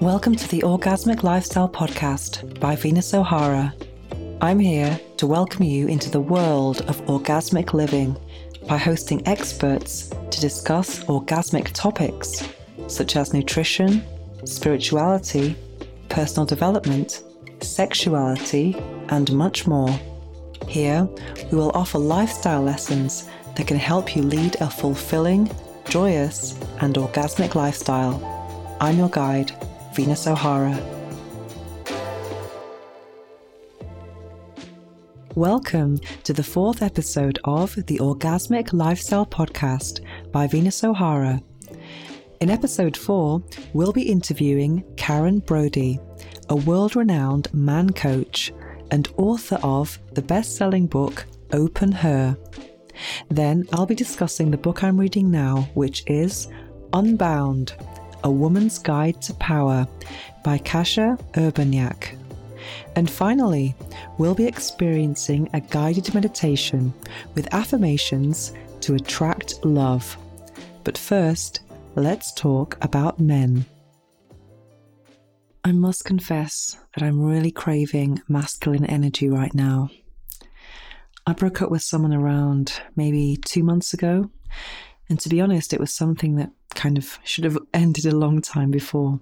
Welcome to the Orgasmic Lifestyle Podcast by Venus O'Hara. I'm here to welcome you into the world of orgasmic living by hosting experts to discuss orgasmic topics such as nutrition, spirituality, personal development, sexuality, and much more. Here, we will offer lifestyle lessons that can help you lead a fulfilling, joyous, and orgasmic lifestyle. I'm your guide, Venus O'Hara. Welcome to the fourth episode of the Orgasmic Lifestyle Podcast by Venus O'Hara. In episode four, we'll be interviewing Karen Brody, a world renowned man coach and author of the best selling book Open Her. Then I'll be discussing the book I'm reading now, which is Unbound A Woman's Guide to Power by Kasia Urbaniak. And finally, we'll be experiencing a guided meditation with affirmations to attract love. But first, let's talk about men. I must confess that I'm really craving masculine energy right now. I broke up with someone around maybe two months ago, and to be honest, it was something that kind of should have ended a long time before.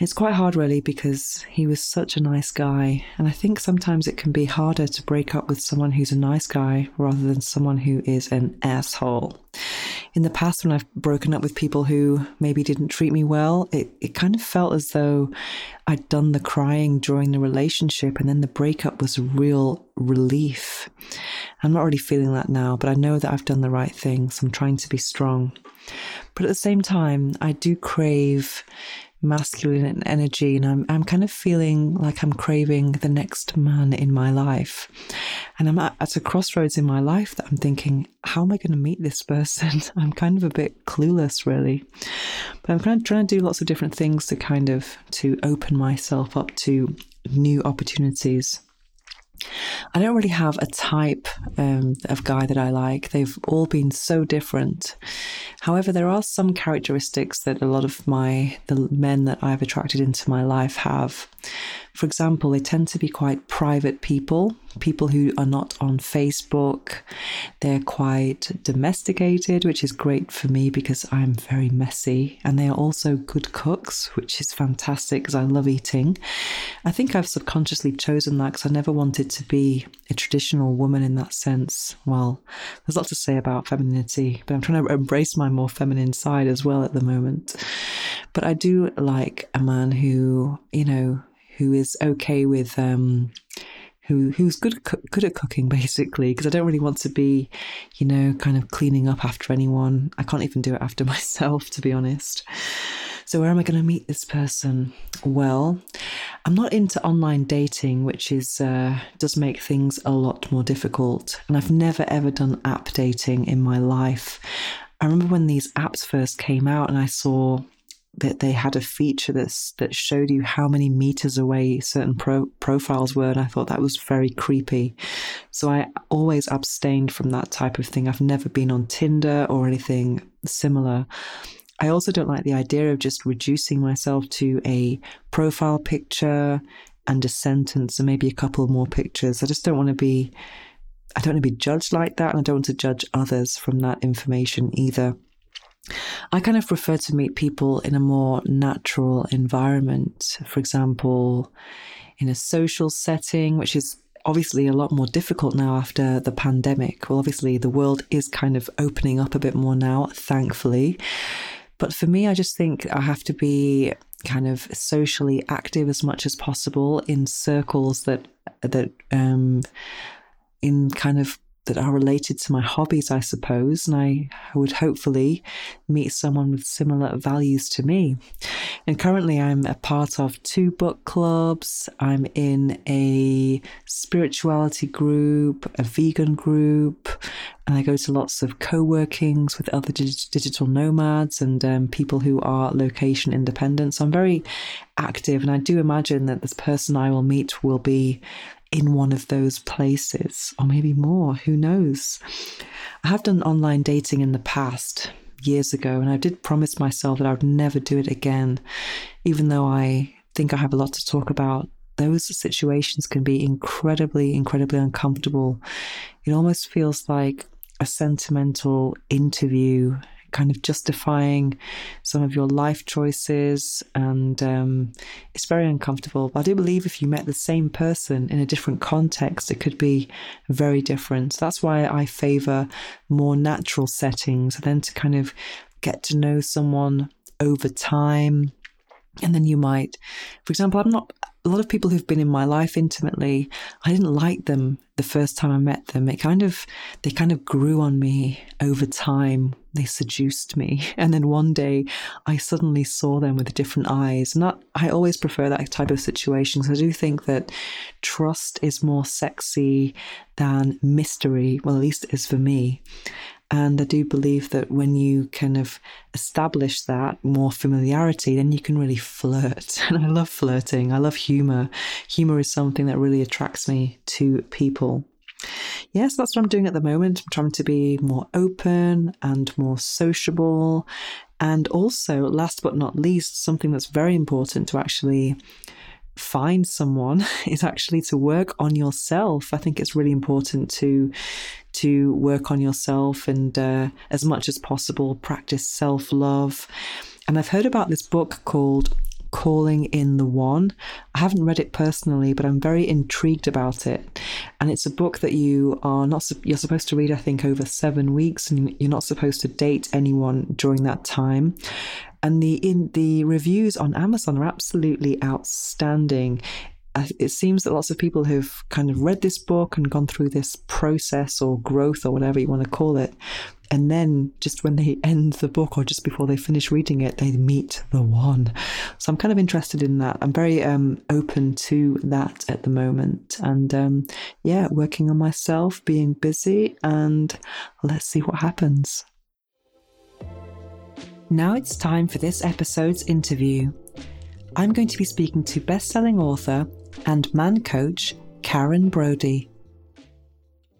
It's quite hard, really, because he was such a nice guy. And I think sometimes it can be harder to break up with someone who's a nice guy rather than someone who is an asshole. In the past, when I've broken up with people who maybe didn't treat me well, it, it kind of felt as though I'd done the crying during the relationship and then the breakup was a real relief. I'm not really feeling that now, but I know that I've done the right thing, so I'm trying to be strong. But at the same time, I do crave masculine energy and I'm, I'm kind of feeling like I'm craving the next man in my life. And I'm at, at a crossroads in my life that I'm thinking, how am I going to meet this person? I'm kind of a bit clueless really. But I'm kind of trying to do lots of different things to kind of to open myself up to new opportunities. I don't really have a type um, of guy that I like. They've all been so different. However, there are some characteristics that a lot of my the men that I've attracted into my life have. For example, they tend to be quite private people, people who are not on Facebook. They're quite domesticated, which is great for me because I'm very messy. And they are also good cooks, which is fantastic because I love eating. I think I've subconsciously chosen that because I never wanted to be a traditional woman in that sense. Well, there's lots to say about femininity, but I'm trying to embrace my more feminine side as well at the moment. But I do like a man who, you know, who is okay with um, who who's good good at cooking basically because I don't really want to be you know kind of cleaning up after anyone. I can't even do it after myself to be honest. So where am I going to meet this person? Well I'm not into online dating which is uh, does make things a lot more difficult and I've never ever done app dating in my life. I remember when these apps first came out and I saw that they had a feature that's, that showed you how many meters away certain pro- profiles were. And I thought that was very creepy. So I always abstained from that type of thing. I've never been on Tinder or anything similar. I also don't like the idea of just reducing myself to a profile picture and a sentence and maybe a couple more pictures. I just don't want to be I don't want to be judged like that and I don't want to judge others from that information either. I kind of prefer to meet people in a more natural environment. For example, in a social setting, which is obviously a lot more difficult now after the pandemic. Well, obviously, the world is kind of opening up a bit more now, thankfully. But for me, I just think I have to be kind of socially active as much as possible in circles that that um in kind of that are related to my hobbies, I suppose, and I would hopefully meet someone with similar values to me. And currently, I'm a part of two book clubs. I'm in a spirituality group, a vegan group, and I go to lots of co workings with other digital nomads and um, people who are location independent. So I'm very active, and I do imagine that this person I will meet will be in one of those places, or maybe more, who knows? I have done online dating in the past, years ago, and I did promise myself that I would never do it again, even though I think I have a lot to talk about. Those situations can be incredibly, incredibly uncomfortable. It almost feels like a sentimental interview kind of justifying some of your life choices, and um, it's very uncomfortable. But I do believe if you met the same person in a different context, it could be very different. So that's why I favor more natural settings, then to kind of get to know someone over time. And then you might, for example, I'm not a lot of people who've been in my life intimately, I didn't like them the first time I met them. It kind of, they kind of grew on me over time. They seduced me. And then one day I suddenly saw them with different eyes. And that, I always prefer that type of situation because I do think that trust is more sexy than mystery. Well, at least it is for me. And I do believe that when you kind of establish that more familiarity, then you can really flirt. And I love flirting. I love humor. Humor is something that really attracts me to people. Yes, that's what I'm doing at the moment. I'm trying to be more open and more sociable. And also, last but not least, something that's very important to actually find someone is actually to work on yourself. I think it's really important to to work on yourself and uh, as much as possible practice self love. And I've heard about this book called Calling in the One. I haven't read it personally, but I'm very intrigued about it. And it's a book that you are not you're supposed to read I think over 7 weeks and you're not supposed to date anyone during that time and the in the reviews on Amazon are absolutely outstanding. It seems that lots of people have kind of read this book and gone through this process or growth or whatever you want to call it. And then just when they end the book or just before they finish reading it, they meet the one. So I'm kind of interested in that. I'm very um, open to that at the moment. And um, yeah, working on myself, being busy, and let's see what happens. Now it's time for this episode's interview. I'm going to be speaking to best-selling author and man coach Karen Brody.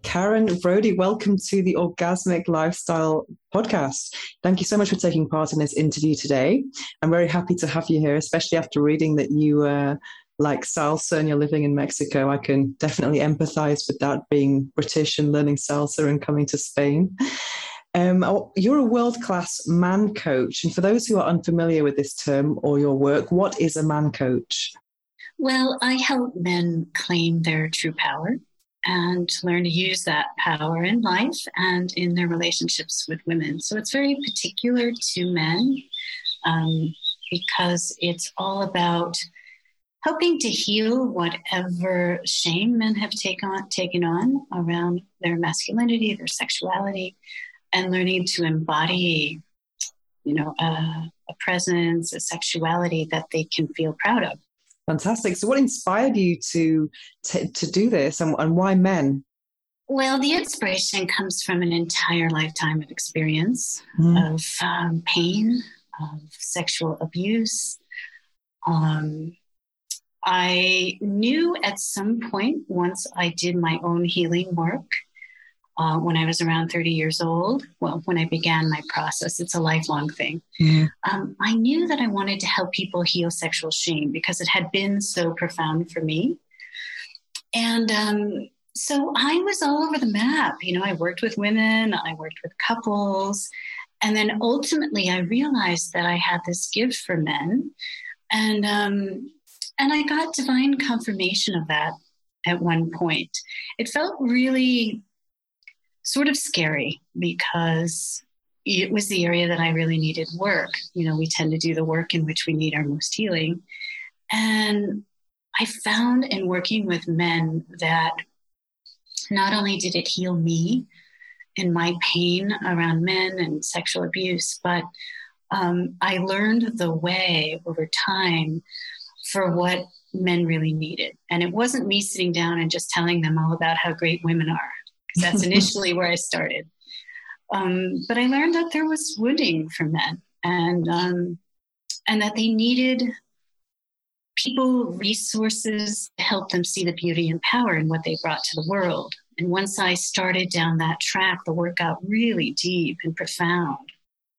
Karen Brody, welcome to the Orgasmic Lifestyle podcast. Thank you so much for taking part in this interview today. I'm very happy to have you here, especially after reading that you uh, like salsa and you're living in Mexico. I can definitely empathize with that being British and learning salsa and coming to Spain. Um, oh, you're a world class man coach. And for those who are unfamiliar with this term or your work, what is a man coach? Well, I help men claim their true power and learn to use that power in life and in their relationships with women. So it's very particular to men um, because it's all about helping to heal whatever shame men have on, taken on around their masculinity, their sexuality, and learning to embody, you know, a, a presence, a sexuality that they can feel proud of. Fantastic. So, what inspired you to to, to do this, and, and why men? Well, the inspiration comes from an entire lifetime of experience mm. of um, pain, of sexual abuse. Um, I knew at some point, once I did my own healing work, uh, when I was around 30 years old. Well, when I began my process, it's a lifelong thing. Yeah. Um, I knew that I wanted to help people heal sexual shame because it had been so profound for me. And um, so I was all over the map. You know, I worked with women, I worked with couples. And then ultimately, I realized that I had this gift for men. And, um, and I got divine confirmation of that at one point. It felt really sort of scary because it was the area that I really needed work. You know, we tend to do the work in which we need our most healing. And I found in working with men that not only did it heal me and my pain around men and sexual abuse, but um, I learned the way over time for what men really needed. And it wasn't me sitting down and just telling them all about how great women are because that's initially where I started. Um, but I learned that there was wounding for men, and um, and that they needed people, resources to help them see the beauty and power in what they brought to the world. And once I started down that track, the work got really deep and profound.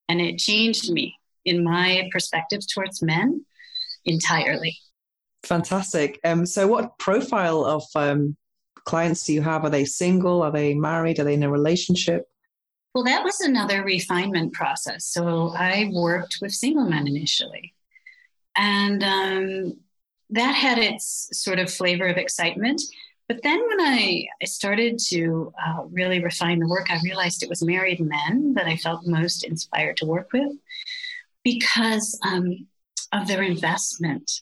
And it changed me in my perspective towards men entirely. Fantastic. Um, so, what profile of um, clients do you have? Are they single? Are they married? Are they in a relationship? Well, that was another refinement process. So, I worked with single men initially. And um, that had its sort of flavor of excitement. But then when I, I started to uh, really refine the work, I realized it was married men that I felt most inspired to work with because um, of their investment.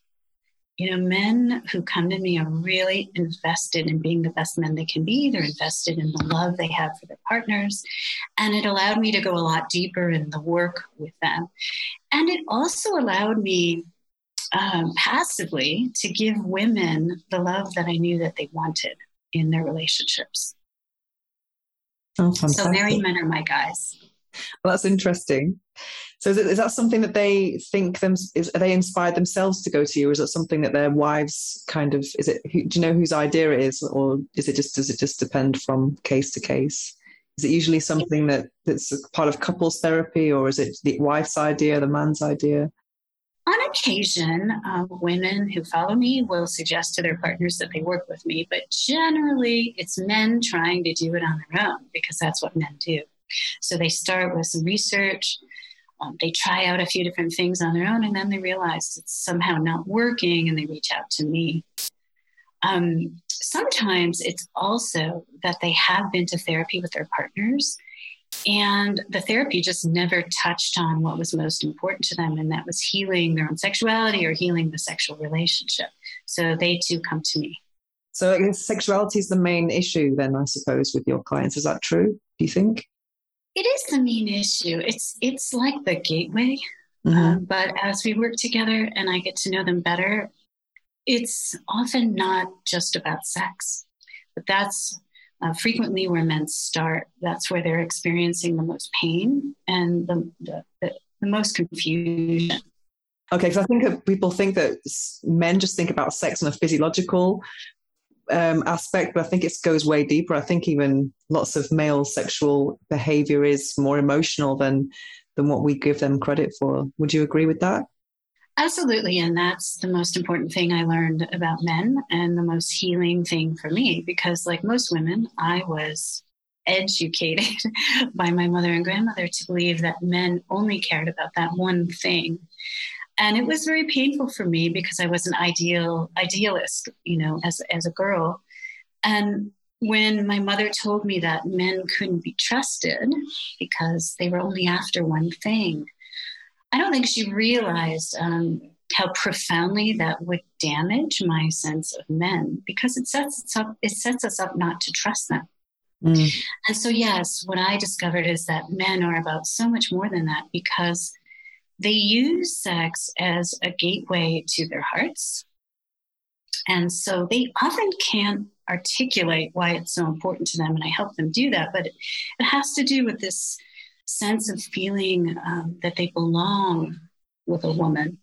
You know, men who come to me are really invested in being the best men they can be. They're invested in the love they have for their partners. And it allowed me to go a lot deeper in the work with them. And it also allowed me um, passively to give women the love that I knew that they wanted in their relationships. Oh, so married men are my guys. Well, that's interesting. So is, it, is that something that they think them? Is are they inspired themselves to go to you? Or is it something that their wives kind of? Is it? Do you know whose idea it is, or is it just? Does it just depend from case to case? Is it usually something that that's part of couples therapy, or is it the wife's idea, the man's idea? On occasion, uh, women who follow me will suggest to their partners that they work with me, but generally it's men trying to do it on their own because that's what men do. So they start with some research, um, they try out a few different things on their own, and then they realize it's somehow not working and they reach out to me. Um, sometimes it's also that they have been to therapy with their partners and the therapy just never touched on what was most important to them, and that was healing their own sexuality or healing the sexual relationship. So they too come to me. So sexuality is the main issue, then, I suppose, with your clients. Is that true? Do you think? It is the main issue. It's it's like the gateway. Mm-hmm. Um, but as we work together and I get to know them better, it's often not just about sex. But that's uh, frequently where men start, that's where they're experiencing the most pain and the, the, the, the most confusion. Okay, because I think people think that men just think about sex on a physiological um, aspect, but I think it goes way deeper. I think even lots of male sexual behavior is more emotional than than what we give them credit for. Would you agree with that? Absolutely. And that's the most important thing I learned about men and the most healing thing for me because, like most women, I was educated by my mother and grandmother to believe that men only cared about that one thing. And it was very painful for me because I was an ideal idealist, you know, as as a girl. And when my mother told me that men couldn't be trusted because they were only after one thing, I don't think she realized um, how profoundly that would damage my sense of men because it sets us up, it sets us up not to trust them. Mm. And so, yes, what I discovered is that men are about so much more than that because they use sex as a gateway to their hearts. And so they often can't articulate why it's so important to them. And I help them do that. But it, has to do with this sense of feeling um, that they belong with a woman.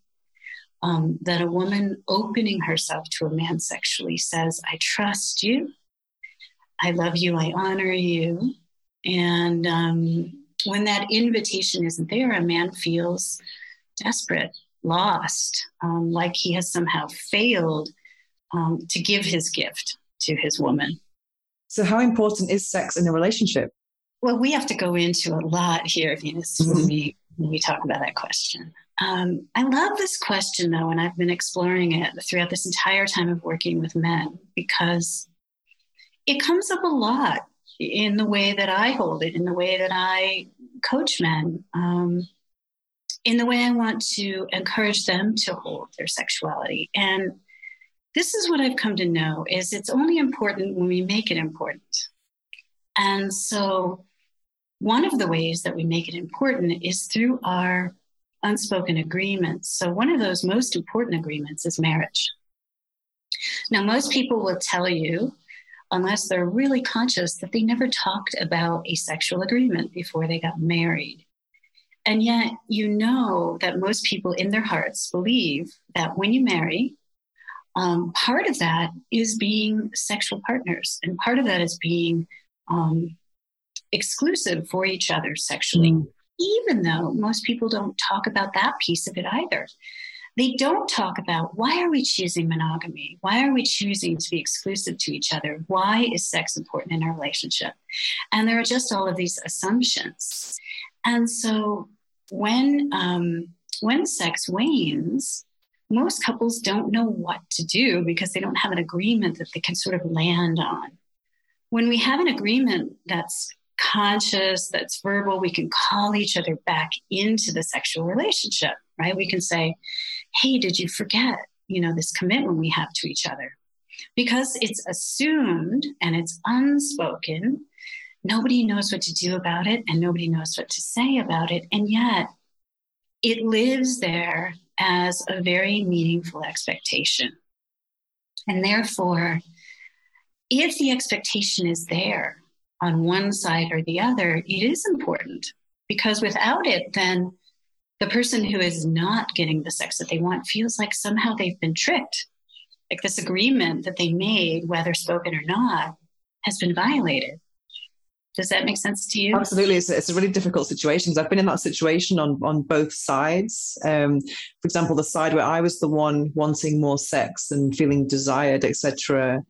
Um, that a woman opening herself to a man sexually says, I trust you, I love you, I honor you. And um, when that invitation isn't there, a man feels desperate, lost, um, like he has somehow failed um, to give his gift to his woman. So, how important is sex in a relationship? Well, we have to go into a lot here, Venus, mm-hmm. when, we, when we talk about that question. Um, I love this question, though, and I've been exploring it throughout this entire time of working with men because it comes up a lot in the way that I hold it, in the way that I coach men, um, in the way I want to encourage them to hold their sexuality. And this is what I've come to know is it's only important when we make it important. And so, one of the ways that we make it important is through our unspoken agreements. So, one of those most important agreements is marriage. Now, most people will tell you, unless they're really conscious, that they never talked about a sexual agreement before they got married. And yet, you know that most people in their hearts believe that when you marry, um, part of that is being sexual partners, and part of that is being um, exclusive for each other sexually. Mm. even though most people don't talk about that piece of it either. They don't talk about why are we choosing monogamy? Why are we choosing to be exclusive to each other? Why is sex important in our relationship? And there are just all of these assumptions. And so when um, when sex wanes, most couples don't know what to do because they don't have an agreement that they can sort of land on. When we have an agreement that's conscious, that's verbal, we can call each other back into the sexual relationship, right? We can say, Hey, did you forget, you know, this commitment we have to each other? Because it's assumed and it's unspoken, nobody knows what to do about it and nobody knows what to say about it. And yet it lives there as a very meaningful expectation. And therefore, if the expectation is there on one side or the other, it is important because without it, then the person who is not getting the sex that they want feels like somehow they've been tricked. Like this agreement that they made, whether spoken or not, has been violated. Does that make sense to you? Absolutely. It's, it's a really difficult situation. I've been in that situation on, on both sides. Um, for example, the side where I was the one wanting more sex and feeling desired, etc.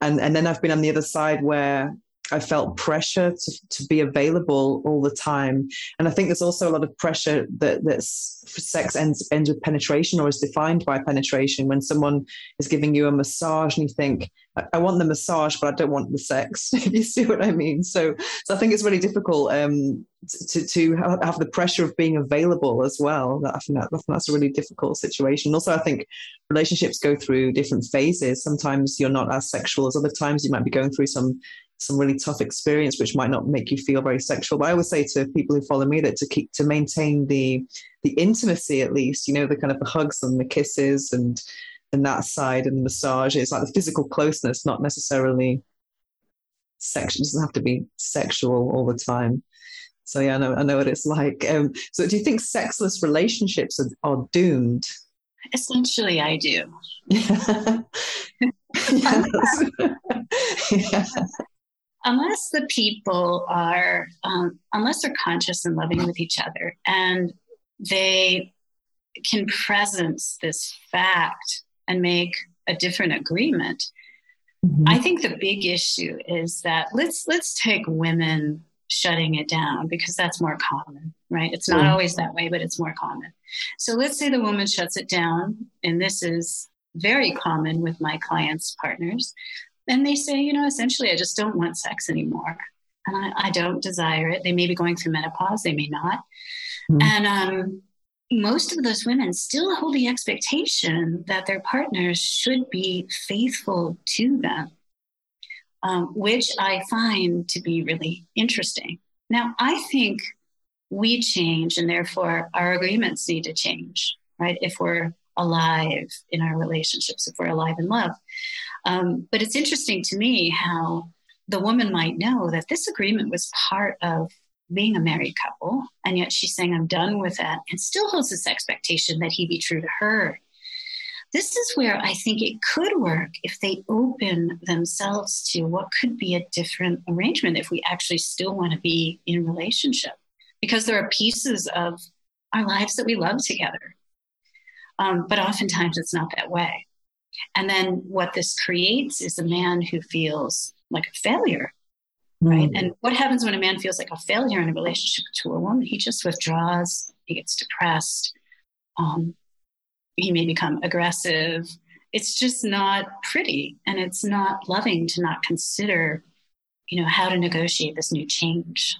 And, and then I've been on the other side where I felt pressure to, to be available all the time. And I think there's also a lot of pressure that that's sex ends, ends with penetration or is defined by penetration. When someone is giving you a massage and you think, I want the massage, but I don't want the sex. you see what I mean? So, so I think it's really difficult um, to to have the pressure of being available as well. I think, that, I think that's a really difficult situation. Also, I think relationships go through different phases. Sometimes you're not as sexual as other times. You might be going through some some really tough experience, which might not make you feel very sexual. But I always say to people who follow me that to keep to maintain the the intimacy at least, you know, the kind of the hugs and the kisses and and that side and the massage is like the physical closeness, not necessarily sexual. It doesn't have to be sexual all the time. So yeah, I know I know what it's like. Um, so do you think sexless relationships are, are doomed? Essentially, I do. yeah unless the people are um, unless they're conscious and loving with each other and they can presence this fact and make a different agreement mm-hmm. i think the big issue is that let's let's take women shutting it down because that's more common right it's not mm-hmm. always that way but it's more common so let's say the woman shuts it down and this is very common with my clients partners and they say, you know, essentially, I just don't want sex anymore. And I, I don't desire it. They may be going through menopause, they may not. Mm-hmm. And um, most of those women still hold the expectation that their partners should be faithful to them, um, which I find to be really interesting. Now, I think we change, and therefore our agreements need to change, right? If we're alive in our relationships, if we're alive in love. Um, but it's interesting to me how the woman might know that this agreement was part of being a married couple, and yet she's saying, I'm done with that, and still holds this expectation that he be true to her. This is where I think it could work if they open themselves to what could be a different arrangement if we actually still want to be in relationship. Because there are pieces of our lives that we love together. Um, but oftentimes it's not that way. And then what this creates is a man who feels like a failure, right? Mm. And what happens when a man feels like a failure in a relationship to a woman? He just withdraws, he gets depressed, um, he may become aggressive. It's just not pretty and it's not loving to not consider, you know, how to negotiate this new change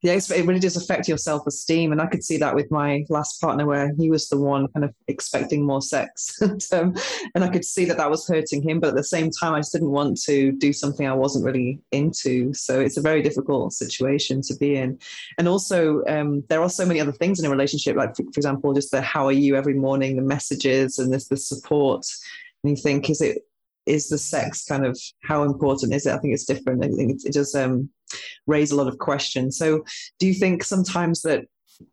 yeah, it really does affect your self esteem. And I could see that with my last partner, where he was the one kind of expecting more sex. and, um, and I could see that that was hurting him. But at the same time, I just didn't want to do something I wasn't really into. So it's a very difficult situation to be in. And also, um, there are so many other things in a relationship, like, for, for example, just the how are you every morning, the messages, and this the support. And you think, is it is the sex kind of how important is it? I think it's different. I think it, does um, raise a lot of questions. So, do you think sometimes that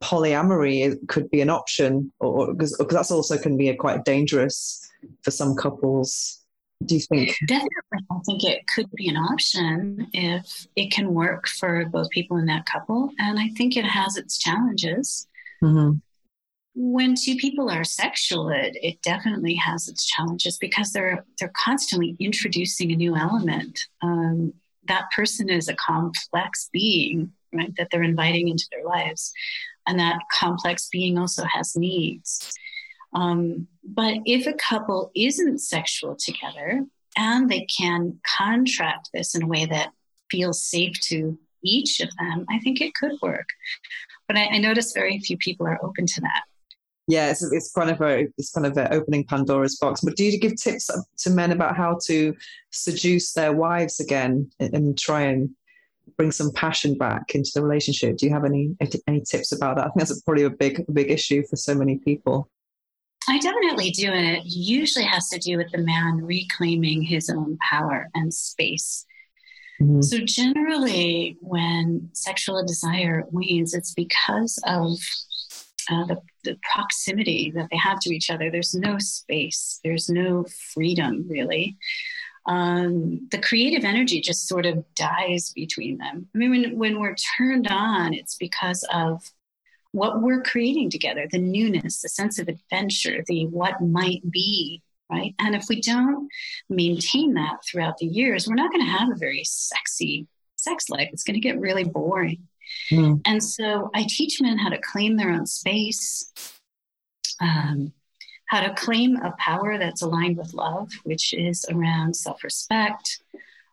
polyamory could be an option, or because that's also can be a quite dangerous for some couples? do you think? Definitely. I think it could be an option if it can work for both people in that couple. And I think it has its challenges. Mm-hmm. When two people are sexual, it, it definitely has its challenges because they're they're constantly introducing a new element. Um, that person is a complex being, right? That they're inviting into their lives, and that complex being also has needs. Um, but if a couple isn't sexual together and they can contract this in a way that feels safe to each of them, I think it could work. But I, I notice very few people are open to that. Yeah, it's, it's kind of a it's kind of a opening Pandora's box. But do you give tips to men about how to seduce their wives again and, and try and bring some passion back into the relationship? Do you have any any tips about that? I think that's probably a big big issue for so many people. I definitely do. And it usually has to do with the man reclaiming his own power and space. Mm-hmm. So, generally, when sexual desire wanes, it's because of uh, the, the proximity that they have to each other. There's no space, there's no freedom, really. Um, the creative energy just sort of dies between them. I mean, when, when we're turned on, it's because of what we're creating together the newness, the sense of adventure, the what might be, right? And if we don't maintain that throughout the years, we're not going to have a very sexy sex life. It's going to get really boring. Mm. And so I teach men how to claim their own space, um, how to claim a power that's aligned with love, which is around self respect,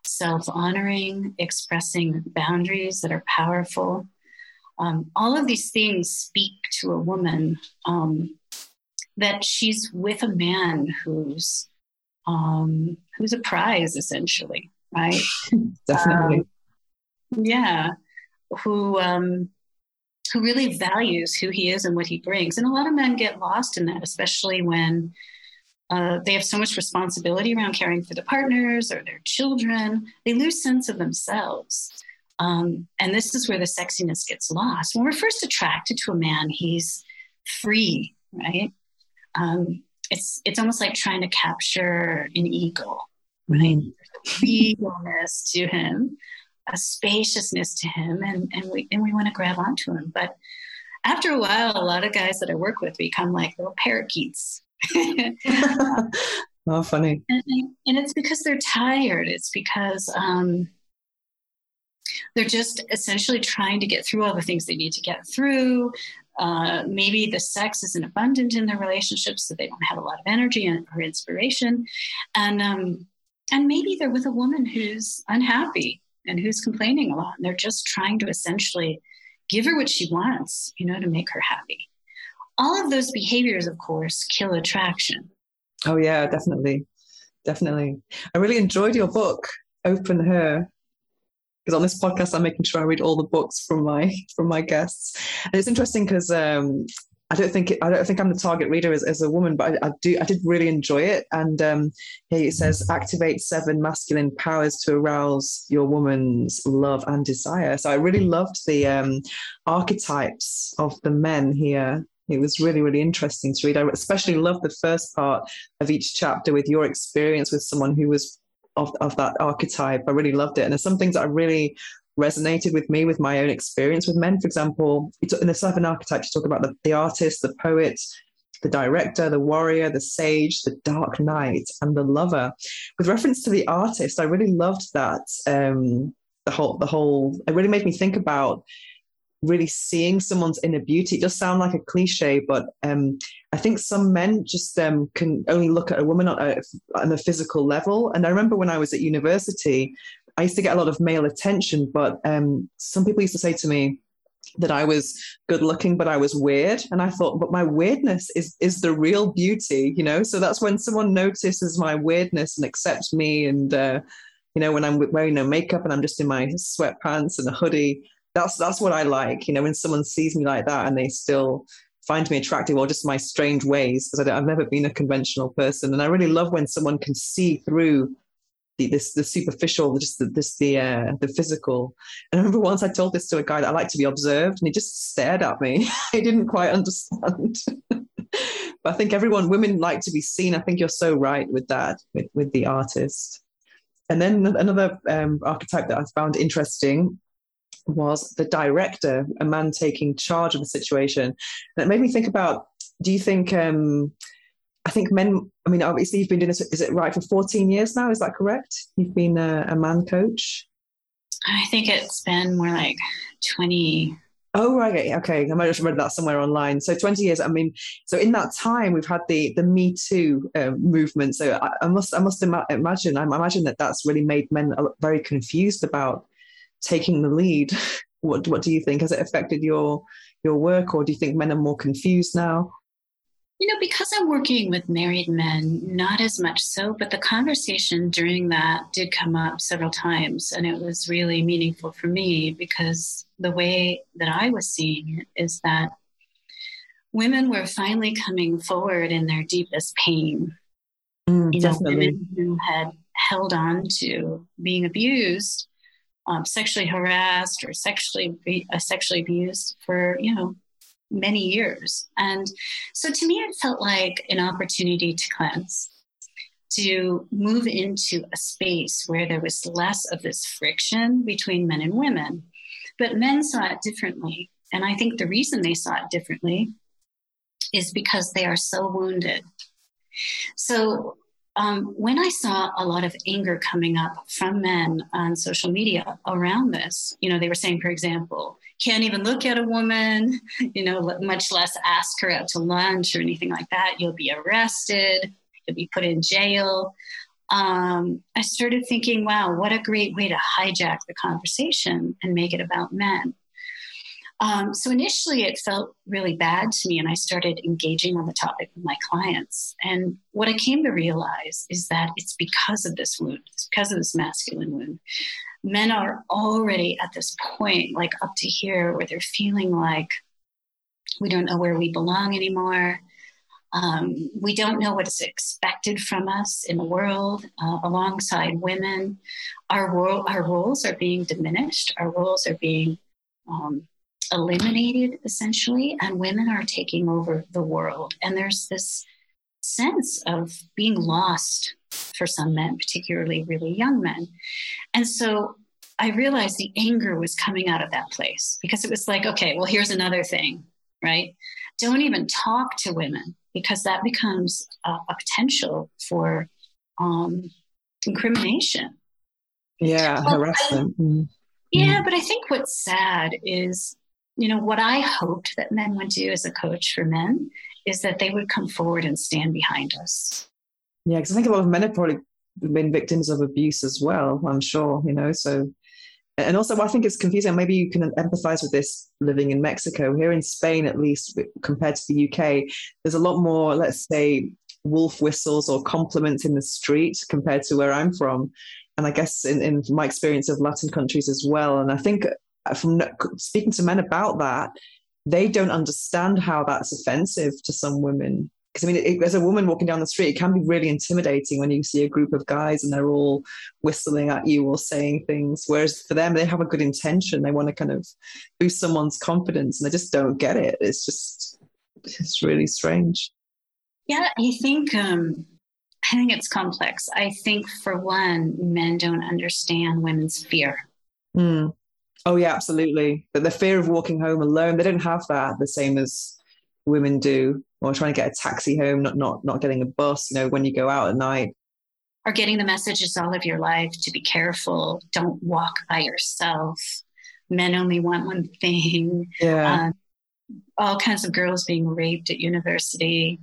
self honoring, expressing boundaries that are powerful, um, all of these things speak to a woman um, that she's with a man who's um, who's a prize essentially, right? Definitely. Um, yeah, who um, who really values who he is and what he brings, and a lot of men get lost in that, especially when. Uh, they have so much responsibility around caring for the partners or their children. They lose sense of themselves. Um, and this is where the sexiness gets lost. When we're first attracted to a man, he's free, right? Um, it's it's almost like trying to capture an eagle, right? Eagleness to him, a spaciousness to him, and and we and we want to grab onto him. But after a while, a lot of guys that I work with become like little parakeets. oh, funny. And, and, it's because they're tired. It's because um, they're just essentially trying to get through all the things they need to get through. Uh, maybe the sex isn't abundant in their relationship, so they don't have a lot of energy or inspiration, and um, and maybe they're with a woman who's unhappy and who's complaining a lot, and they're just trying to essentially give her what she wants, you know, to make her happy. All of those behaviors, of course, kill attraction. Oh yeah, definitely, definitely. I really enjoyed your book, Open Her because on this podcast I'm making sure I read all the books from my from my guests. And it's interesting because um, I don't think I don't think I'm the target reader as, as a woman, but I, I do I did really enjoy it. And um, here it says activate seven masculine powers to arouse your woman's love and desire. So I really loved the um, archetypes of the men here. It was really, really interesting to read. I especially loved the first part of each chapter with your experience with someone who was of, of that archetype. I really loved it. And there's some things that I really resonated with me with my own experience with men. For example, in the seven archetypes, you talk about the, the artist, the poet, the director, the warrior, the sage, the dark knight, and the lover. With reference to the artist, I really loved that. Um, the whole, the whole, it really made me think about really seeing someone's inner beauty. It does sound like a cliche, but um, I think some men just um, can only look at a woman on a, on a physical level. And I remember when I was at university, I used to get a lot of male attention, but um, some people used to say to me that I was good looking, but I was weird. And I thought, but my weirdness is is the real beauty, you know. So that's when someone notices my weirdness and accepts me, and uh, you know, when I'm wearing no makeup and I'm just in my sweatpants and a hoodie, that's that's what I like. You know, when someone sees me like that and they still find me attractive or just my strange ways because I've never been a conventional person, and I really love when someone can see through the this the superficial, just the, this the uh, the physical. And I remember once I told this to a guy that I like to be observed, and he just stared at me. he didn't quite understand. but I think everyone, women like to be seen. I think you're so right with that, with, with the artist. And then another um, archetype that I found interesting was the director, a man taking charge of a situation. And it made me think about do you think, um, think men, I mean, obviously you've been doing this, is it right, for 14 years now? Is that correct? You've been a, a man coach? I think it's been more like 20, Oh right, okay. I might have read that somewhere online. So twenty years. I mean, so in that time, we've had the the Me Too uh, movement. So I, I, must I must ima- imagine I imagine that that's really made men very confused about taking the lead. what what do you think? Has it affected your your work, or do you think men are more confused now? You know, because I'm working with married men, not as much so, but the conversation during that did come up several times. And it was really meaningful for me because the way that I was seeing it is that women were finally coming forward in their deepest pain. Mm, you know, women who had held on to being abused, um, sexually harassed, or sexually uh, sexually abused for you know many years. And so to me, it felt like an opportunity to cleanse, to move into a space where there was less of this friction between men and women. But men saw it differently. And I think the reason they saw it differently is because they are so wounded. So um, when I saw a lot of anger coming up from men on social media around this, you know, they were saying, for example, can't even look at a woman, you know, much less ask her out to lunch or anything like that. You'll be arrested, you'll be put in jail. Um, I started thinking, wow, what a great way to hijack the conversation and make it about men. Um, so initially, it felt really bad to me, and I started engaging on the topic with my clients. And what I came to realize is that it's because of this wound, it's because of this masculine wound. Men are already at this point, like up to here, where they're feeling like we don't know where we belong anymore. Um, we don't know what is expected from us in the world uh, alongside women. Our, ro- our roles are being diminished, our roles are being um, eliminated essentially, and women are taking over the world. And there's this sense of being lost for some men, particularly really young men. And so I realized the anger was coming out of that place because it was like, okay, well, here's another thing, right? Don't even talk to women because that becomes a, a potential for um, incrimination. Yeah, harassment. I, mm. Yeah, but I think what's sad is you know, what I hoped that men would do as a coach for men is that they would come forward and stand behind us. Yeah, because I think a lot of men have probably been victims of abuse as well, I'm sure, you know, so. And also, I think it's confusing. Maybe you can empathize with this living in Mexico. Here in Spain, at least compared to the UK, there's a lot more, let's say, wolf whistles or compliments in the street compared to where I'm from. And I guess in, in my experience of Latin countries as well. And I think uh, from speaking to men about that, they don't understand how that's offensive to some women. Because I mean, it, as a woman walking down the street, it can be really intimidating when you see a group of guys and they're all whistling at you or saying things. Whereas for them, they have a good intention. They want to kind of boost someone's confidence, and they just don't get it. It's just, it's really strange. Yeah, I think um, I think it's complex. I think for one, men don't understand women's fear. Mm. Oh yeah, absolutely. But the fear of walking home alone, they don't have that the same as women do, or trying to get a taxi home, not not not getting a bus. You know, when you go out at night, are getting the messages all of your life to be careful, don't walk by yourself. Men only want one thing. Yeah. Uh, all kinds of girls being raped at university.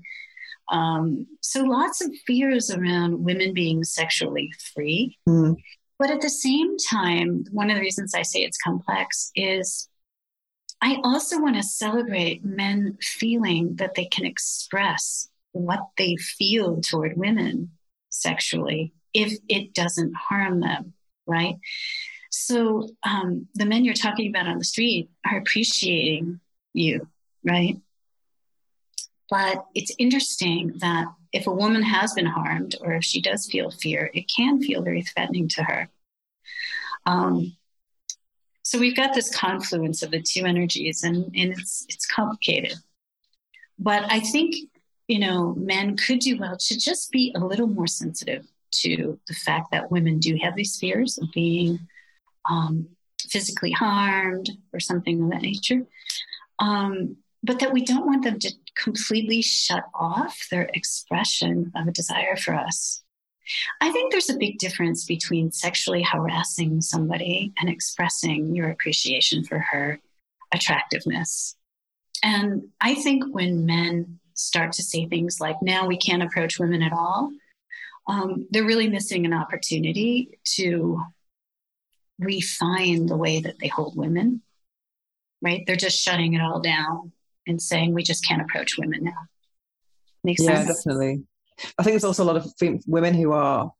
Um, so lots of fears around women being sexually free. Mm. But at the same time, one of the reasons I say it's complex is I also want to celebrate men feeling that they can express what they feel toward women sexually if it doesn't harm them, right? So um, the men you're talking about on the street are appreciating you, right? But it's interesting that if a woman has been harmed or if she does feel fear, it can feel very threatening to her. Um, so we've got this confluence of the two energies, and, and it's it's complicated. But I think you know, men could do well to just be a little more sensitive to the fact that women do have these fears of being um, physically harmed or something of that nature. Um, but that we don't want them to completely shut off their expression of a desire for us. I think there's a big difference between sexually harassing somebody and expressing your appreciation for her attractiveness. And I think when men start to say things like, now we can't approach women at all, um, they're really missing an opportunity to refine the way that they hold women, right? They're just shutting it all down and saying, we just can't approach women now. Makes yeah, sense? definitely. I think there's also a lot of women who are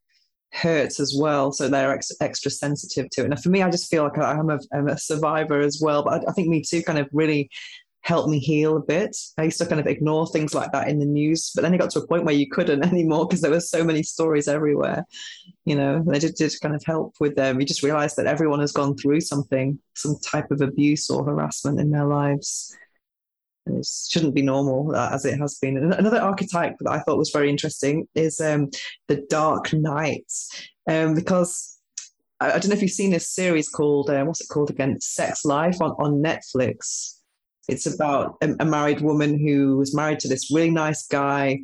hurt as well, so they're ex- extra sensitive to it. And for me, I just feel like I'm a, I'm a survivor as well. But I, I think Me Too kind of really helped me heal a bit. I used to kind of ignore things like that in the news, but then it got to a point where you couldn't anymore because there were so many stories everywhere. You know, they did, did kind of help with them. You just realize that everyone has gone through something, some type of abuse or harassment in their lives. It shouldn't be normal uh, as it has been. And another archetype that I thought was very interesting is um, the Dark Knight, um, because I, I, don't know if you've seen this series called uh, what's it called again? Sex Life on on Netflix. It's about a, a, married woman who was married to this really nice guy,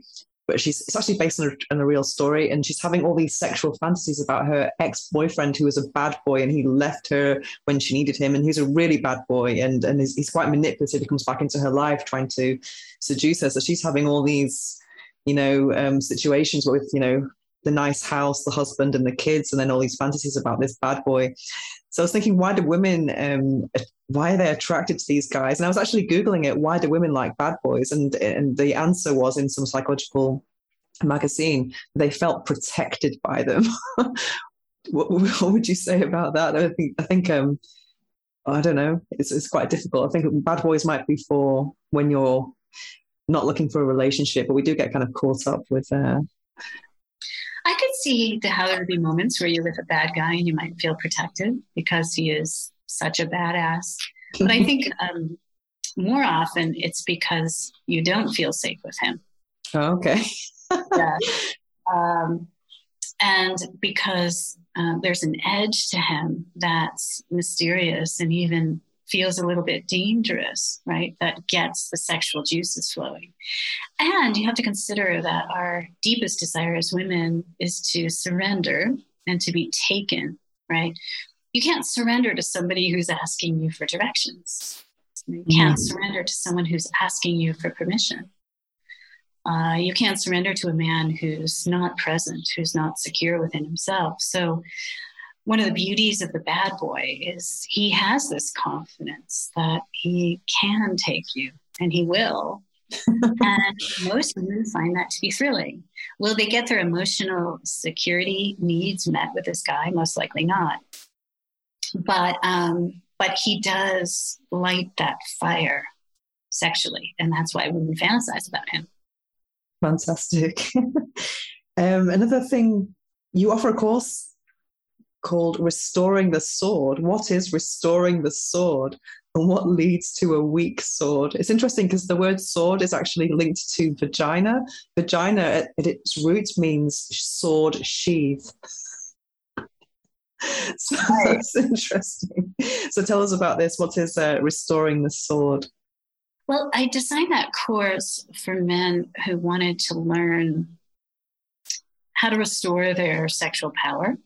but she's it's actually based on a, on a real story, and she's having all these sexual fantasies about her ex boyfriend who was a bad boy, and he left her when she needed him, and he's a really bad boy, and and he's, he's quite manipulative. He comes back into her life trying to seduce her, so she's having all these, you know, um, situations with you know the nice house, the husband, and the kids, and then all these fantasies about this bad boy. So I was thinking, why do women, um, why are they attracted to these guys? And I was actually Googling it, why do women like bad boys? And, and the answer was in some psychological magazine, they felt protected by them. what, what, would you say about that? I think, I think, um, I don't know, it's, it's quite difficult. I think bad boys might be for when you're not looking for a relationship, but we do get kind of caught up with, uh, see how there would be moments where you're with a bad guy and you might feel protected because he is such a badass. But I think um, more often it's because you don't feel safe with him. Oh, okay. yeah. Um, and because uh, there's an edge to him that's mysterious and even feels a little bit dangerous, right? That gets the sexual juices flowing. And you have to consider that our deepest desire as women is to surrender and to be taken, right? You can't surrender to somebody who's asking you for directions. You can't mm. surrender to someone who's asking you for permission. Uh, you can't surrender to a man who's not present, who's not secure within himself. So, one of the beauties of the bad boy is he has this confidence that he can take you and he will. and most women find that to be thrilling. Will they get their emotional security needs met with this guy? Most likely not. But um, but he does light that fire sexually, and that's why women fantasize about him. Fantastic. um, another thing, you offer a course called Restoring the Sword. What is restoring the sword? And what leads to a weak sword? It's interesting because the word sword is actually linked to vagina. Vagina at, at its root means sword sheath. so that's interesting. So tell us about this. What is uh, restoring the sword? Well, I designed that course for men who wanted to learn how to restore their sexual power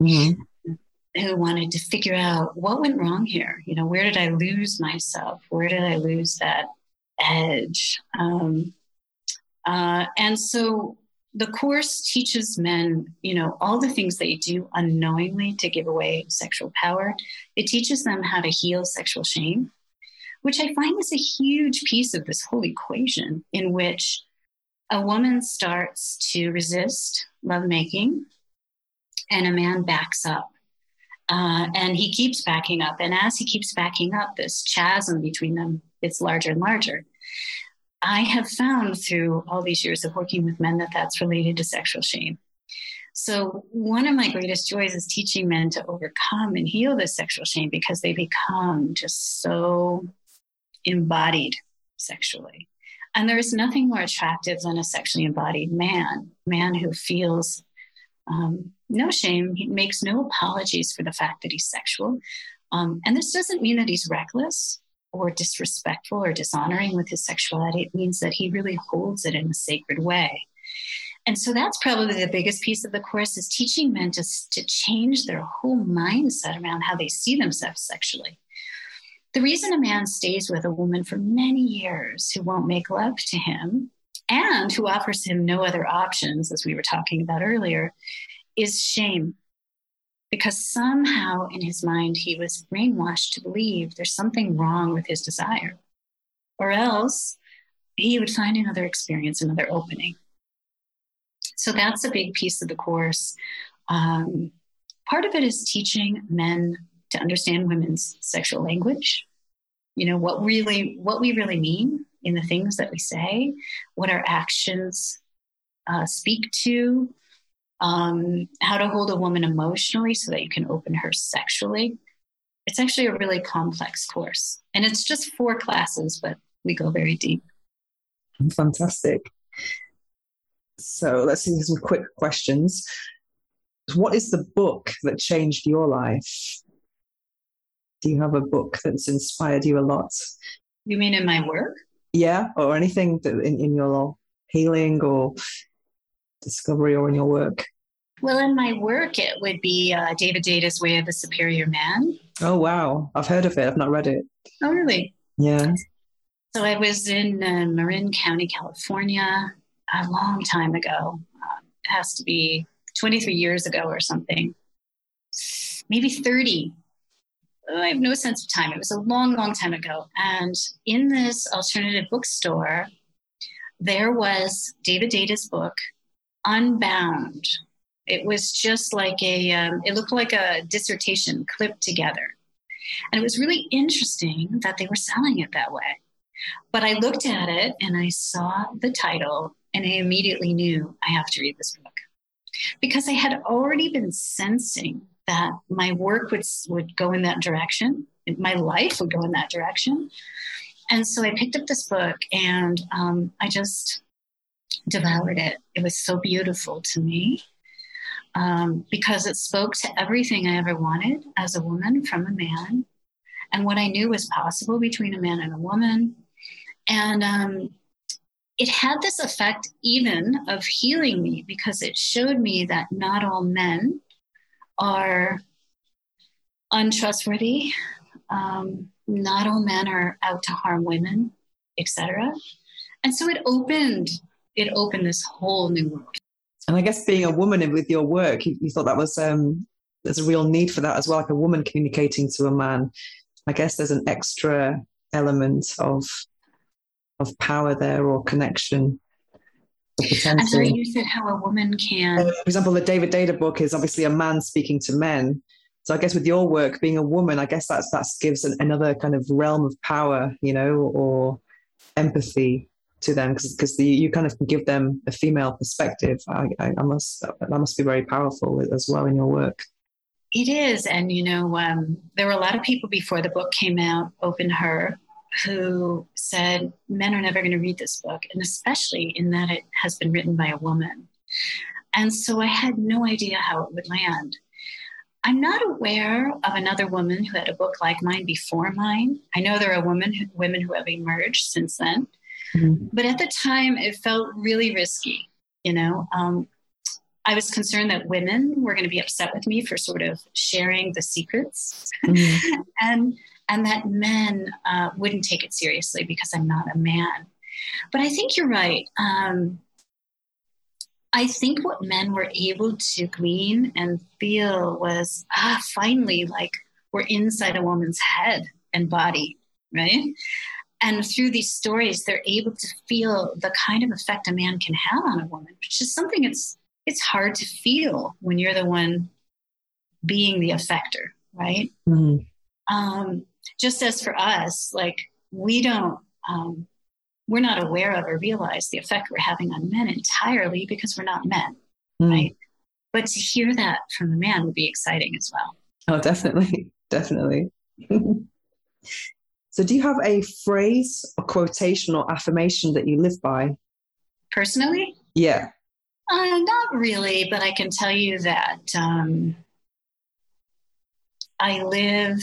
mm-hmm. who wanted to figure out what went wrong here. You know, where did I lose myself? Where did I lose that edge? Um, uh, and so the course teaches men, you know, all the things they do unknowingly to give away sexual power. It teaches them how to heal sexual shame, which I find is a huge piece of this whole equation in which a woman starts to resist lovemaking and a man backs up. Uh, and he keeps backing up. And as he keeps backing up, this chasm between them gets larger and larger. I have found through all these years of working with men that that's related to sexual shame. So, one of my greatest joys is teaching men to overcome and heal this sexual shame because they become just so embodied sexually. And there is nothing more attractive than a sexually embodied man, man who feels um, no shame. He makes no apologies for the fact that he's sexual. Um, and this doesn't mean that he's reckless or disrespectful or dishonoring with his sexuality. It means that he really holds it in a sacred way. And so that's probably the biggest piece of the course is teaching men to, to change their whole mindset around how they see themselves sexually. The reason a man stays with a woman for many years who won't make love to him and who offers him no other options, as we were talking about earlier, is shame. Because somehow in his mind, he was brainwashed to believe there's something wrong with his desire. Or else he would find another experience, another opening. So that's a big piece of the course. Um, part of it is teaching men to understand women's sexual language. You know what really what we really mean in the things that we say, what our actions uh, speak to, um, how to hold a woman emotionally so that you can open her sexually. It's actually a really complex course, and it's just four classes, but we go very deep. Fantastic. So let's see some quick questions. What is the book that changed your life? Do you have a book that's inspired you a lot? You mean in my work? Yeah, or anything that in, in your healing or discovery or in your work? Well, in my work, it would be uh, David Deida's Way of the Superior Man. Oh, wow. I've heard of it. I've not read it. Oh, really? Yeah. So I was in uh, Marin County, California, a long time ago. Uh, it has to be 23 years ago or something, maybe 30. I have no sense of time. It was a long, long time ago. And in this alternative bookstore, there was David Deida's book, Unbound. It was just like a, um, it looked like a dissertation clipped together. And it was really interesting that they were selling it that way. But I looked at it and I saw the title and I immediately knew I have to read this book because I had already been sensing that my work would, would go in that direction, my life would go in that direction. And so I picked up this book and um, I just devoured it. It was so beautiful to me um, because it spoke to everything I ever wanted as a woman from a man and what I knew was possible between a man and a woman. And um, it had this effect even of healing me because it showed me that not all men are untrustworthy um, not all men are out to harm women etc and so it opened it opened this whole new world and i guess being a woman with your work you, you thought that was um, there's a real need for that as well like a woman communicating to a man i guess there's an extra element of of power there or connection. I'm sorry, you said how a woman can. Uh, for example, the David Deida book is obviously a man speaking to men. So I guess with your work, being a woman, I guess that's that gives an, another kind of realm of power, you know, or empathy to them because the, you kind of give them a female perspective. I, I, I, must that must be very powerful as well in your work. It is, and you know, um, there were a lot of people before the book came out, open her, who said men are never going to read this book, and especially in that it has been written by a woman. And so I had no idea how it would land. I'm not aware of another woman who had a book like mine before mine. I know there are women who, women who have emerged since then, mm-hmm. but at the time it felt really risky. You know, um, I was concerned that women were going to be upset with me for sort of sharing the secrets, mm-hmm. and and that men uh, wouldn't take it seriously because I'm not a man. But I think you're right. Um, I think what men were able to glean and feel was ah, finally, like we're inside a woman's head and body, right? And through these stories, they're able to feel the kind of effect a man can have on a woman, which is something it's it's hard to feel when you're the one being the effector, right? Mm-hmm. Um, just as for us, like we don't, um, we're not aware of or realize the effect we're having on men entirely because we're not men, mm. right? But to hear that from a man would be exciting as well. Oh, definitely, definitely. so do you have a phrase, a quotation, or affirmation that you live by? Personally? Yeah. Uh, not really, but I can tell you that um, I live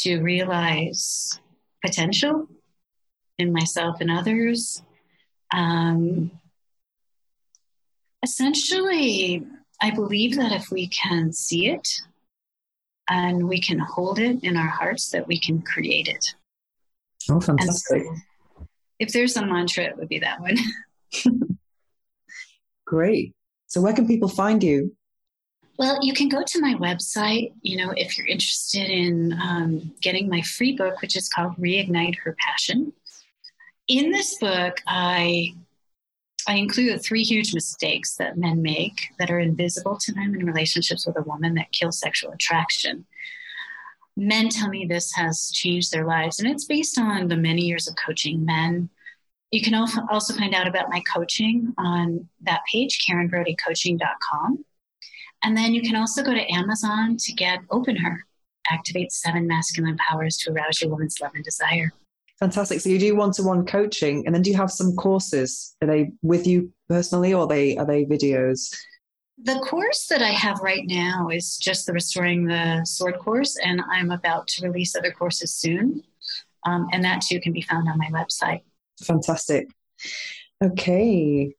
to realize potential in myself and others. Um, essentially, I believe that if we can see it and we can hold it in our hearts, that we can create it. Oh, fantastic. So if there's a mantra, it would be that one. Great. So, where can people find you? Well, you can go to my website, you know, if you're interested in um, getting my free book, which is called Reignite Her Passion. In this book, I I include three huge mistakes that men make that are invisible to them in relationships with a woman that kill sexual attraction. Men tell me this has changed their lives, and it's based on the many years of coaching men. You can also find out about my coaching on that page, KarenBrodyCoaching.com. And then you can also go to Amazon to get Open Her, activate seven masculine powers to arouse your woman's love and desire. Fantastic. So you do one-to-one coaching, and then do you have some courses? Are they with you personally, or are they are they videos? The course that I have right now is just the Restoring the Sword course, and I'm about to release other courses soon. Um, and that too can be found on my website. Fantastic. Okay.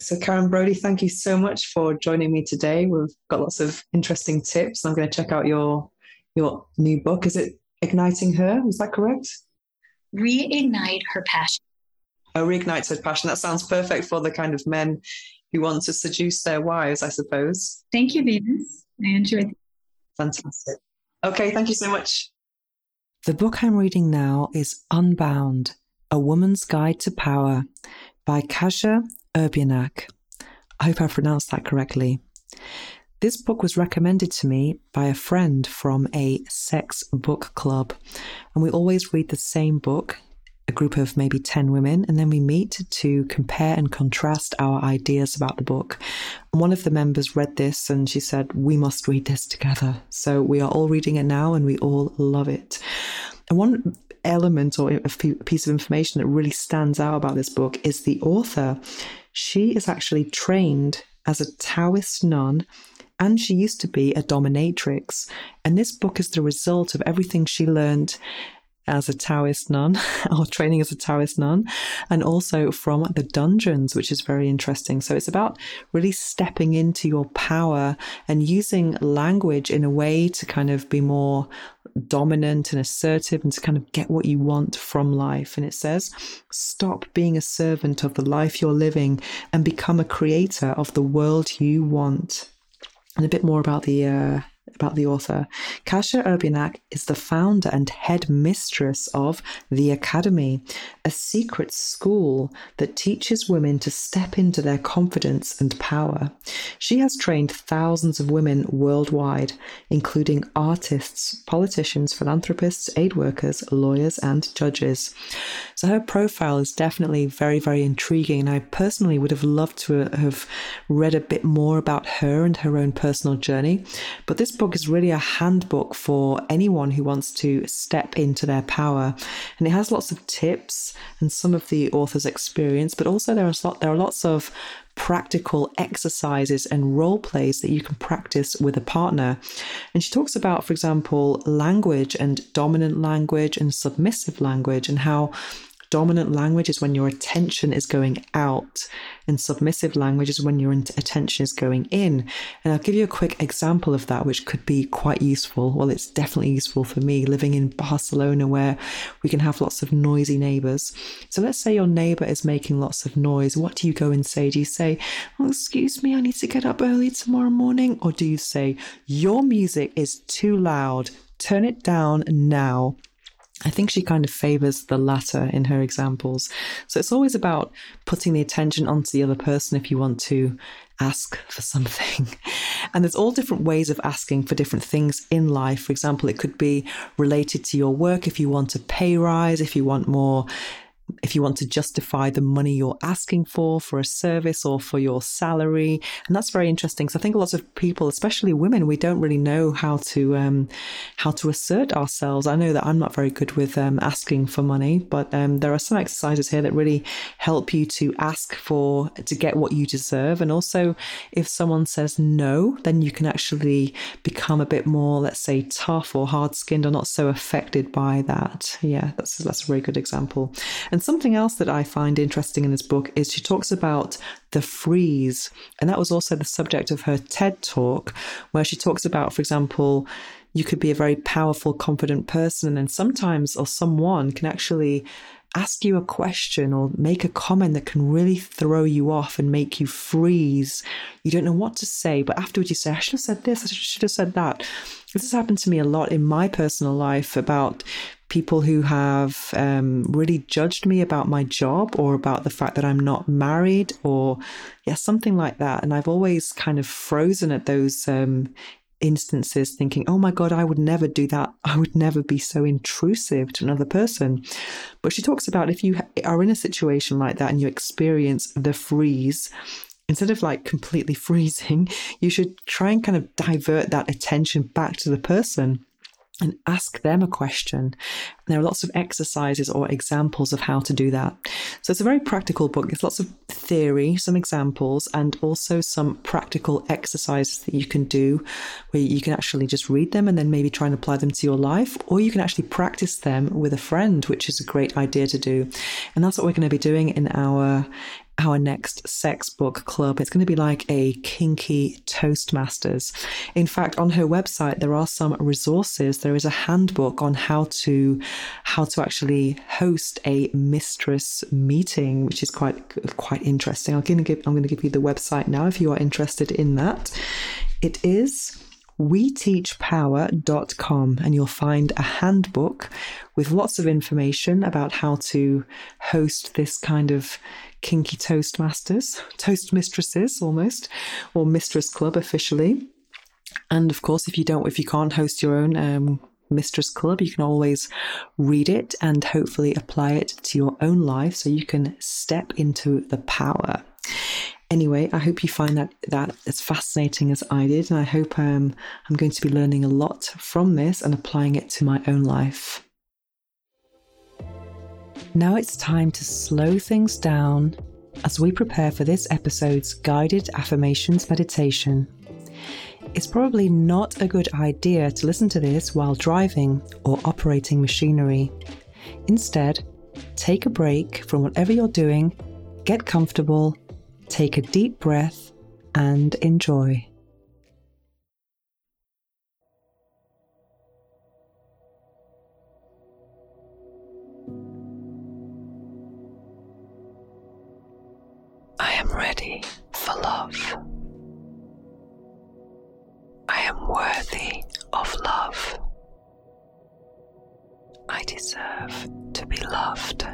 So, Karen Brody, thank you so much for joining me today. We've got lots of interesting tips. I'm going to check out your your new book. Is it Igniting Her? Is that correct? Reignite her passion. Oh, reignite her passion. That sounds perfect for the kind of men who want to seduce their wives, I suppose. Thank you, Venus. I enjoyed it. Fantastic. Okay, thank you so much. The book I'm reading now is Unbound A Woman's Guide to Power by Kasia Urbaniak. I hope I pronounced that correctly. This book was recommended to me by a friend from a sex book club. And we always read the same book, a group of maybe 10 women, and then we meet to compare and contrast our ideas about the book. One of the members read this and she said, We must read this together. So we are all reading it now and we all love it. And one element or a piece of information that really stands out about this book is the author. She is actually trained as a Taoist nun and she used to be a dominatrix. And this book is the result of everything she learned as a Taoist nun or training as a Taoist nun, and also from the dungeons, which is very interesting. So it's about really stepping into your power and using language in a way to kind of be more dominant and assertive and to kind of get what you want from life. And it says, stop being a servant of the life you're living and become a creator of the world you want and a bit more about the uh, about the author. Kasia Urbaniak is the founder and head mistress of The Academy, a secret school that teaches women to step into their confidence and power. She has trained thousands of women worldwide, including artists, politicians, philanthropists, aid workers, lawyers, and judges. So her profile is definitely very, very intriguing. And I personally would have loved to uh, have read a bit more about her and her own personal journey. But this book is really a handbook for anyone who wants to step into their power. And it has lots of tips and some of the author's experience, but also there are, there are lots of practical exercises and role plays that you can practice with a partner. And she talks about, for example, language and dominant language and submissive language and how Dominant language is when your attention is going out, and submissive language is when your attention is going in. And I'll give you a quick example of that, which could be quite useful. Well, it's definitely useful for me living in Barcelona where we can have lots of noisy neighbors. So let's say your neighbor is making lots of noise. What do you go and say? Do you say, Oh, excuse me, I need to get up early tomorrow morning? Or do you say, Your music is too loud? Turn it down now. I think she kind of favors the latter in her examples. So it's always about putting the attention onto the other person if you want to ask for something. And there's all different ways of asking for different things in life. For example, it could be related to your work if you want a pay rise, if you want more if you want to justify the money you're asking for for a service or for your salary. And that's very interesting. So I think lots of people, especially women, we don't really know how to um, how to assert ourselves. I know that I'm not very good with um, asking for money, but um, there are some exercises here that really help you to ask for to get what you deserve. And also, if someone says no, then you can actually become a bit more, let's say, tough or hard skinned or not so affected by that. Yeah, that's that's a very good example. And something else that I find interesting in this book is she talks about the freeze. And that was also the subject of her TED talk, where she talks about, for example, you could be a very powerful, confident person, and sometimes or someone can actually ask you a question or make a comment that can really throw you off and make you freeze. You don't know what to say, but afterwards you say, I should have said this, I should have said that. This has happened to me a lot in my personal life about people who have um, really judged me about my job or about the fact that I'm not married or yeah, something like that. And I've always kind of frozen at those um, instances thinking, oh my God, I would never do that. I would never be so intrusive to another person. But she talks about if you are in a situation like that and you experience the freeze, instead of like completely freezing, you should try and kind of divert that attention back to the person and ask them a question. There are lots of exercises or examples of how to do that. So it's a very practical book. It's lots of theory, some examples, and also some practical exercises that you can do where you can actually just read them and then maybe try and apply them to your life, or you can actually practice them with a friend, which is a great idea to do. And that's what we're going to be doing in our our next sex book club. It's going to be like a kinky Toastmasters. In fact, on her website there are some resources. There is a handbook on how to how to actually host a mistress meeting, which is quite quite interesting. I'm going to give I'm going to give you the website now if you are interested in that. It is weteachpower.com and you'll find a handbook with lots of information about how to host this kind of kinky Toastmasters, Toast Mistresses almost, or Mistress Club officially. And of course, if you don't, if you can't host your own um, Mistress Club, you can always read it and hopefully apply it to your own life so you can step into the power. Anyway, I hope you find that that as fascinating as I did, and I hope um, I'm going to be learning a lot from this and applying it to my own life. Now it's time to slow things down as we prepare for this episode's guided affirmations meditation. It's probably not a good idea to listen to this while driving or operating machinery. Instead, take a break from whatever you're doing, get comfortable, take a deep breath, and enjoy. I am ready for love. I am worthy of love. I deserve to be loved.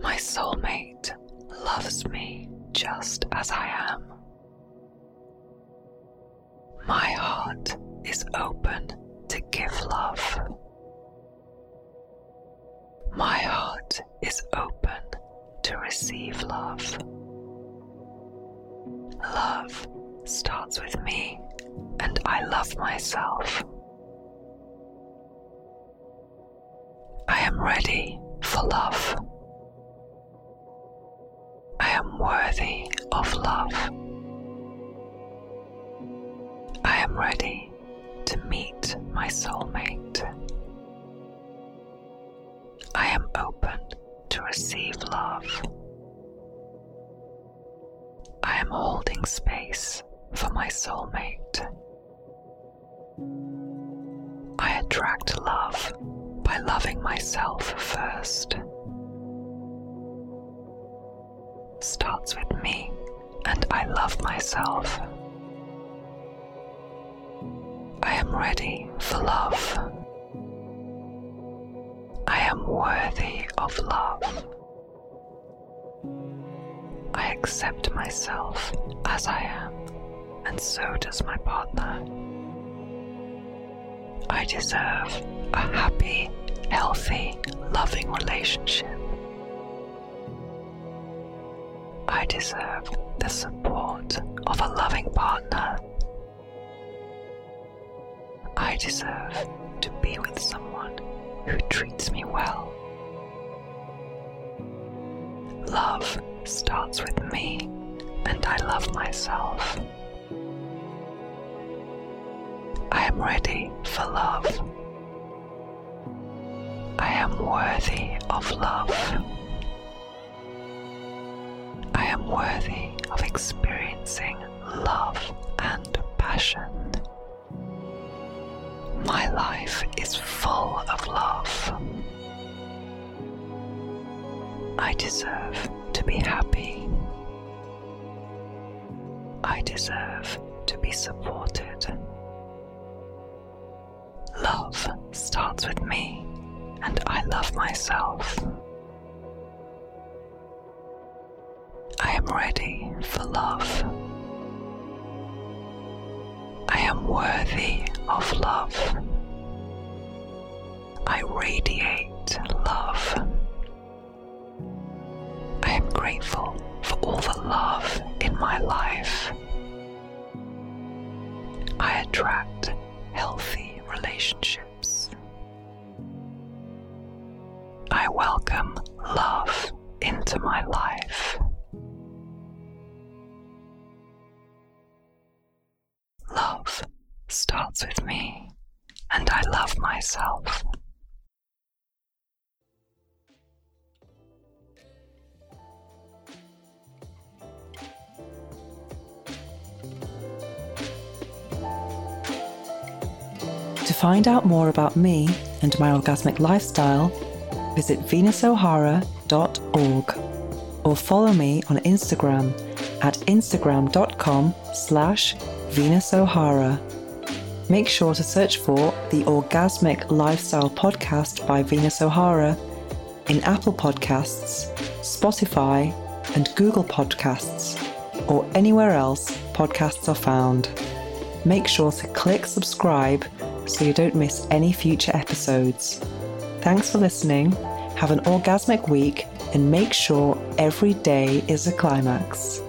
My soulmate loves me just as I am. My heart is open to give love. My heart is open to receive love. Love starts with me, and I love myself. I am ready for love. I am worthy of love. I am ready to meet my soulmate. I am open to receive love. I am holding space for my soulmate. I attract love by loving myself first. Starts with me, and I love myself. I am ready for love. I am worthy of love. I accept myself as I am, and so does my partner. I deserve a happy healthy, loving relationship. I deserve the support of a loving partner. I deserve to be with someone who treats me well. Love starts with me, and I love myself. I am ready for love. I am worthy of love. Worthy of experiencing love and passion. My life is full of love. I deserve to be happy. I deserve to be supported. Love starts with me, and I love myself. Am ready for love. I am worthy of love. I radiate love. I am grateful for all the love in my life. I attract healthy relationships. I welcome love into my life. Find out more about me and my orgasmic lifestyle, visit venusohara.org or follow me on Instagram at instagram.com slash venusohara. Make sure to search for the Orgasmic Lifestyle Podcast by Venus O'Hara in Apple Podcasts, Spotify, and Google Podcasts, or anywhere else podcasts are found. Make sure to click subscribe so you don't miss any future episodes. Thanks for listening. Have an orgasmic week and make sure every day is a climax.